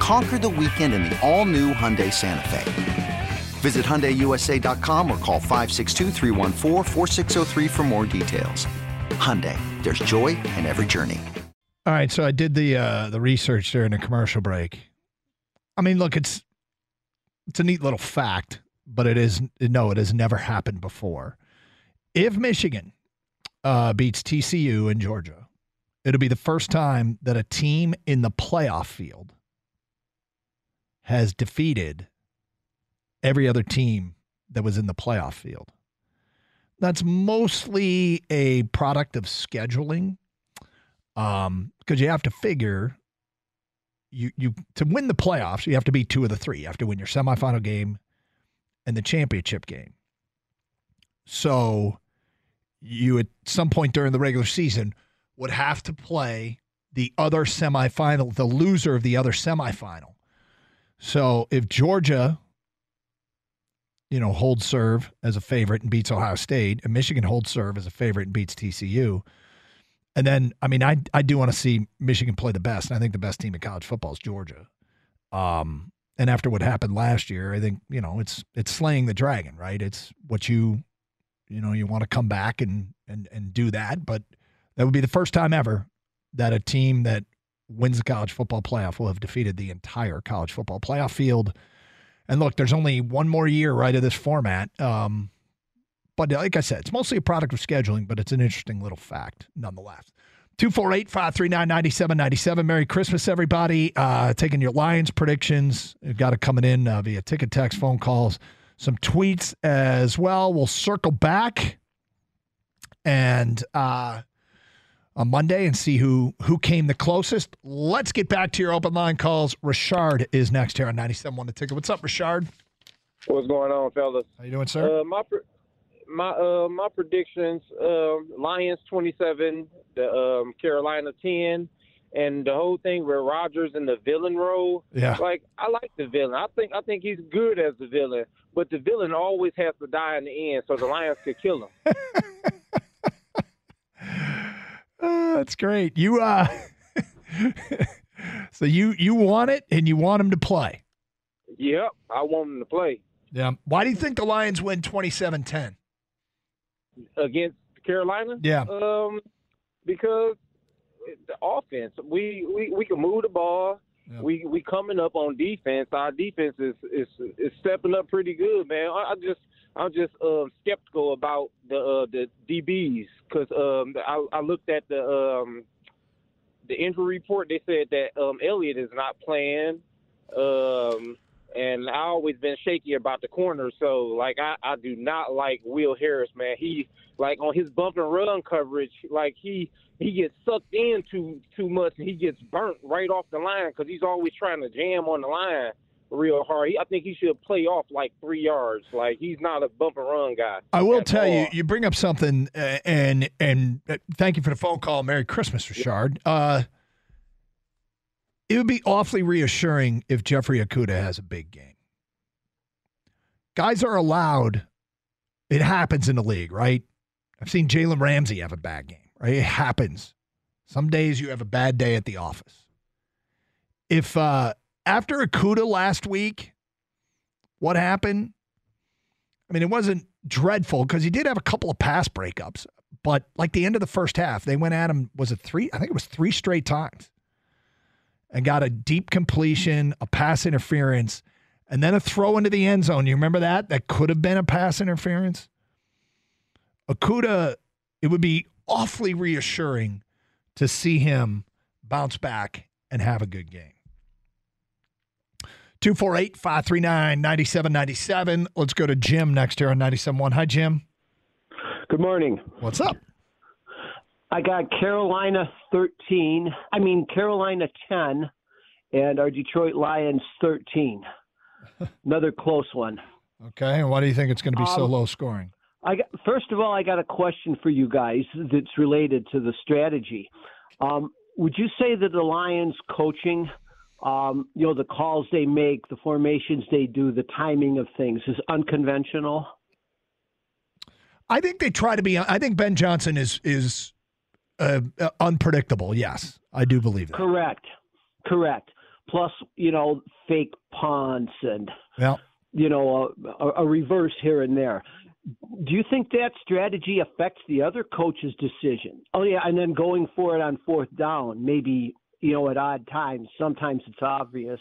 Conquer the weekend in the all new Hyundai Santa Fe. Visit HyundaiUSA.com or call 562 for more details. Hyundai, there's joy in every journey. All right, so I did the uh, the research during the commercial break. I mean, look, it's it's a neat little fact, but it is no, it has never happened before. If Michigan uh, beats TCU in Georgia, it'll be the first time that a team in the playoff field has defeated every other team that was in the playoff field. That's mostly a product of scheduling, um, because you have to figure you you to win the playoffs, you have to be two of the three. You have to win your semifinal game and the championship game. So you at some point during the regular season would have to play the other semifinal, the loser of the other semifinal. So if Georgia you know, holds serve as a favorite and beats Ohio State, and Michigan holds serve as a favorite and beats TCU. And then, I mean, I I do want to see Michigan play the best. And I think the best team in college football is Georgia. Um, and after what happened last year, I think you know it's it's slaying the dragon, right? It's what you you know you want to come back and and and do that, but that would be the first time ever that a team that wins the college football playoff will have defeated the entire college football playoff field and look, there's only one more year, right, of this format. Um, but like I said, it's mostly a product of scheduling, but it's an interesting little fact nonetheless. 248 539 9797. Merry Christmas, everybody. Uh, taking your Lions predictions. You've got it coming in uh, via ticket, text, phone calls, some tweets as well. We'll circle back and uh, on Monday and see who who came the closest. Let's get back to your open line calls. Richard is next here on 97.1 The Ticket. What's up, Richard? What's going on, fellas? How you doing, sir? Uh, my my uh, my predictions: uh, Lions 27, the um, Carolina 10, and the whole thing where Rogers in the villain role. Yeah. Like I like the villain. I think I think he's good as the villain, but the villain always has to die in the end, so the Lions could kill him. Uh, that's great. You uh So you you want it and you want him to play. Yep, I want him to play. Yeah. Why do you think the Lions win 27-10? Against Carolina? Yeah. Um because the offense, we we, we can move the ball. Yeah. We we coming up on defense. Our defense is is, is stepping up pretty good, man. I, I just I'm just um, skeptical about the uh, the DBs because um, I, I looked at the um, the injury report. They said that um, Elliott is not playing, um, and I always been shaky about the corner. So like I, I do not like Will Harris, man. He like on his bump and run coverage, like he he gets sucked in too too much and he gets burnt right off the line because he's always trying to jam on the line real hard. He, I think he should play off like three yards. Like he's not a bump and run guy. I will tell you, all. you bring up something, uh, and and uh, thank you for the phone call. Merry Christmas, Richard. Uh, it would be awfully reassuring if Jeffrey Okudah has a big game. Guys are allowed. It happens in the league, right? I've seen Jalen Ramsey have a bad game. Right, it happens. Some days you have a bad day at the office. If uh, after Okudah last week, what happened? I mean, it wasn't dreadful because he did have a couple of pass breakups, but like the end of the first half, they went at him. Was it three? I think it was three straight times, and got a deep completion, a pass interference, and then a throw into the end zone. You remember that? That could have been a pass interference. Okudah, it would be awfully reassuring to see him bounce back and have a good game. 248 539 9797. Let's go to Jim next here on 97.1. Hi, Jim. Good morning. What's up? I got Carolina 13, I mean Carolina 10 and our Detroit Lions 13. Another close one. Okay, and why do you think it's going to be so Um, low scoring? I got, first of all, I got a question for you guys that's related to the strategy. Um, would you say that the Lions coaching, um, you know, the calls they make, the formations they do, the timing of things is unconventional? I think they try to be. I think Ben Johnson is is uh, uh, unpredictable. Yes, I do believe that. Correct. Correct. Plus, you know, fake punts and Well, you know a, a reverse here and there. Do you think that strategy affects the other coach's decision? Oh yeah, and then going for it on fourth down, maybe you know at odd times. Sometimes it's obvious,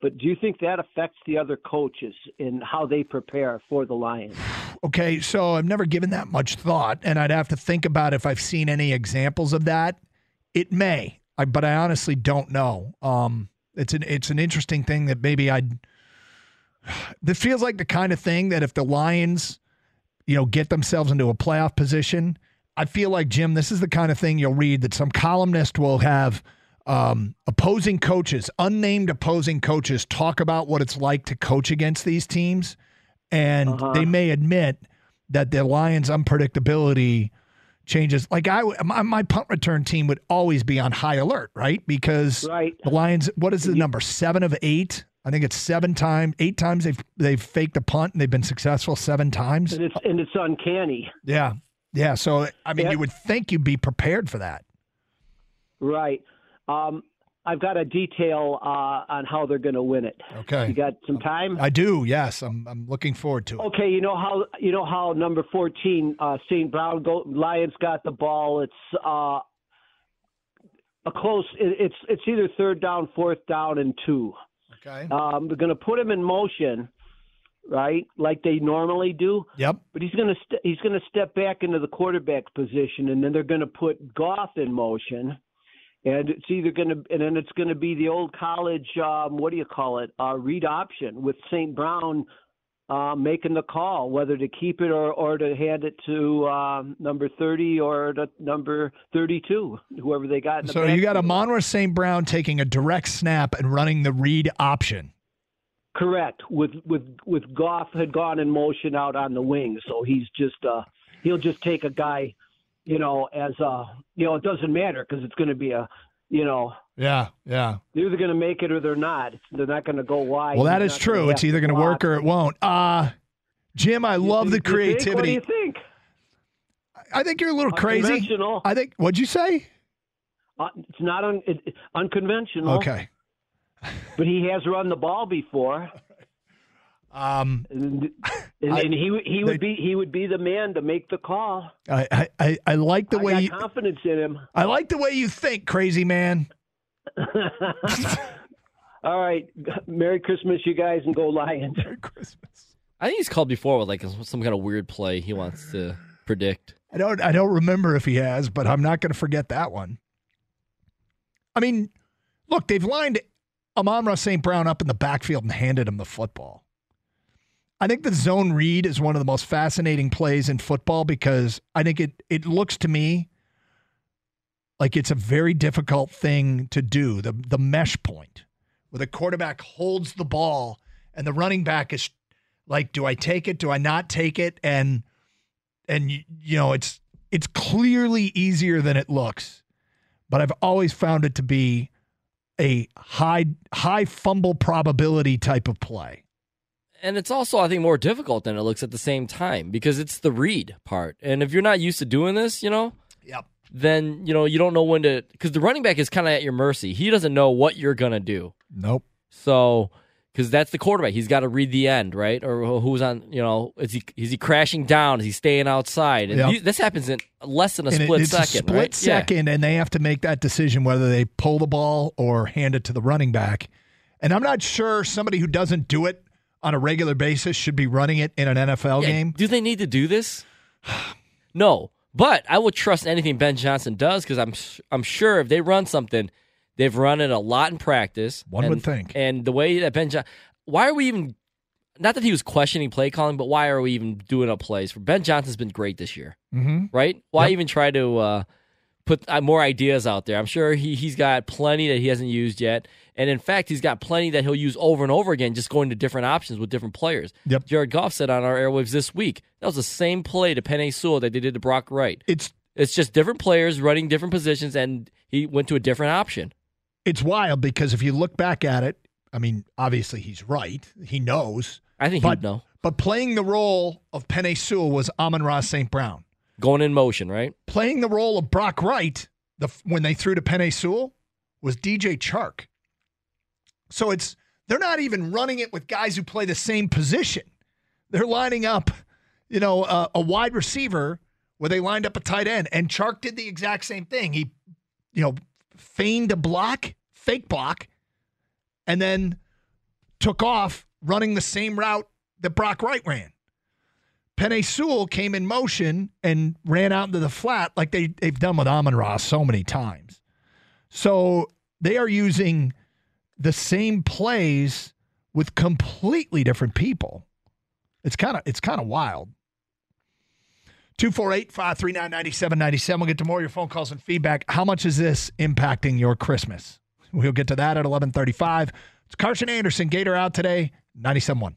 but do you think that affects the other coaches in how they prepare for the Lions? okay, so I've never given that much thought, and I'd have to think about if I've seen any examples of that. It may, I, but I honestly don't know. Um, it's an it's an interesting thing that maybe I'd. That feels like the kind of thing that if the Lions, you know, get themselves into a playoff position, I feel like Jim, this is the kind of thing you'll read that some columnist will have um, opposing coaches, unnamed opposing coaches, talk about what it's like to coach against these teams, and Uh-huh. they may admit that the Lions' unpredictability changes. Like I, my, my punt return team would always be on high alert, right? Because Right. the Lions, what is the number? Seven of eight. I think it's seven times, eight times they've they've faked a punt and they've been successful seven times. And it's and it's uncanny. Yeah, yeah. So I mean, Yeah. you would think you'd be prepared for that. Right. Um, I've got a detail uh, on how they're going to win it. Okay, You got some time? I do. Yes, I'm. I'm looking forward to it. Okay, you know how you know how number fourteen, uh, St. Brown go, Lions got the ball. It's uh, a close. It, it's it's either third down, fourth down, and two. Okay. Um, they're going to put him in motion, right, like they normally do. Yep. But he's going to st- he's going to step back into the quarterback position, and then they're going to put Goff in motion, and it's either going to and then it's going to be the old college um, what do you call it uh, read option with St. Brown uh, making the call whether to keep it or or to hand it to um, number thirty or to number thirty two, whoever they got. In the So you got a. Amon-Ra St. Brown taking a direct snap and running the read option. Correct. With with with Goff had gone in motion out on the wing, so he's just uh he'll just take a guy, you know, as uh you know it doesn't matter because it's going to be a you know Yeah, yeah. they're either going to make it or they're not. They're not going to go wide. Well, that is true. It's either going to work or it won't. Uh Jim, I love the You think- What do creativity. you think? I think you're a little crazy. I think. What'd you say? Uh, it's not un, it- unconventional. Okay. But he has run the ball before, Um, and, and, I- and he would- he would they- be he would be the man to make the call. I, I, I, I like the I way got you. confidence in him. I like the way you think, crazy man. All right. Merry Christmas, you guys, and go Lions. Merry Christmas. I think he's called before with like some kind of weird play he wants to predict. I don't. I don't remember if he has, but I'm not going to forget that one. I mean, look, they've lined Amon St. Brown up in the backfield and handed him the football. I think the zone read is one of the most fascinating plays in football because I think it it looks to me like it's a very difficult thing to do. The the mesh point where the quarterback holds the ball and the running back is like, do I take it? Do I not take it? And and you, know it's it's clearly easier than it looks but i've always found it to be a high high fumble probability type of play And it's also, I think, more difficult than it looks at the same time because it's the read part. And if you're not used to doing this, you know, yep then, you know, you don't know when to, because the running back is kind of at your mercy. He doesn't know what you're going to do. nope So, because that's the quarterback. He's got to read the end, right? Or who's on, you know, is he is he crashing down? Is he staying outside? And Yep. you- this happens in less than a And it- split it's second, a split right? Yeah. second and they have to make that decision whether they pull the ball or hand it to the running back and i'm not sure somebody who doesn't do it on a regular basis should be running it in an nfl Yeah, game Do they need to do this? no, but I would trust anything Ben Johnson does because I'm I'm sure if they run something, they've run it a lot in practice. One and, would think. And the way that Ben, John, why are we even? Not that he was questioning play calling, but why are we even doing up plays? For Ben Johnson's been great this year, mm-hmm. right? Why Yep. even try to uh, put uh, more ideas out there. I'm sure he he's got plenty that he hasn't used yet, and in fact, he's got plenty that he'll use over and over again, just going to different options with different players. Yep. Jared Goff said on our airwaves this week that was the same play to Penei Sewell that they did to Brock Wright. It's it's just different players running different positions, and he went to a different option. It's wild because if you look back at it, I mean, obviously he's right. He knows. I think but, he'd know. But playing the role of Penei Sewell was Amon-Ra St. Brown. Going in motion, right? Playing the role of Brock Wright the when they threw to Penei Sewell was DJ Chark. So it's they're not even running it with guys who play the same position. They're lining up, you know, a wide receiver where they lined up a tight end, and Chark did the exact same thing. He, you know, feigned a block, fake block, and then took off running the same route that Brock Wright ran. Penei Sewell came in motion and ran out into the flat like they, they've done with Amon-Ra's so many times. So they are using the same plays with completely different people. It's kind of it's kind of wild. 248 539 9797. We'll get to more of your phone calls and feedback. How much is this impacting your Christmas? We'll get to that at 1135. It's Carson Anderson, Gator out today, 97.1.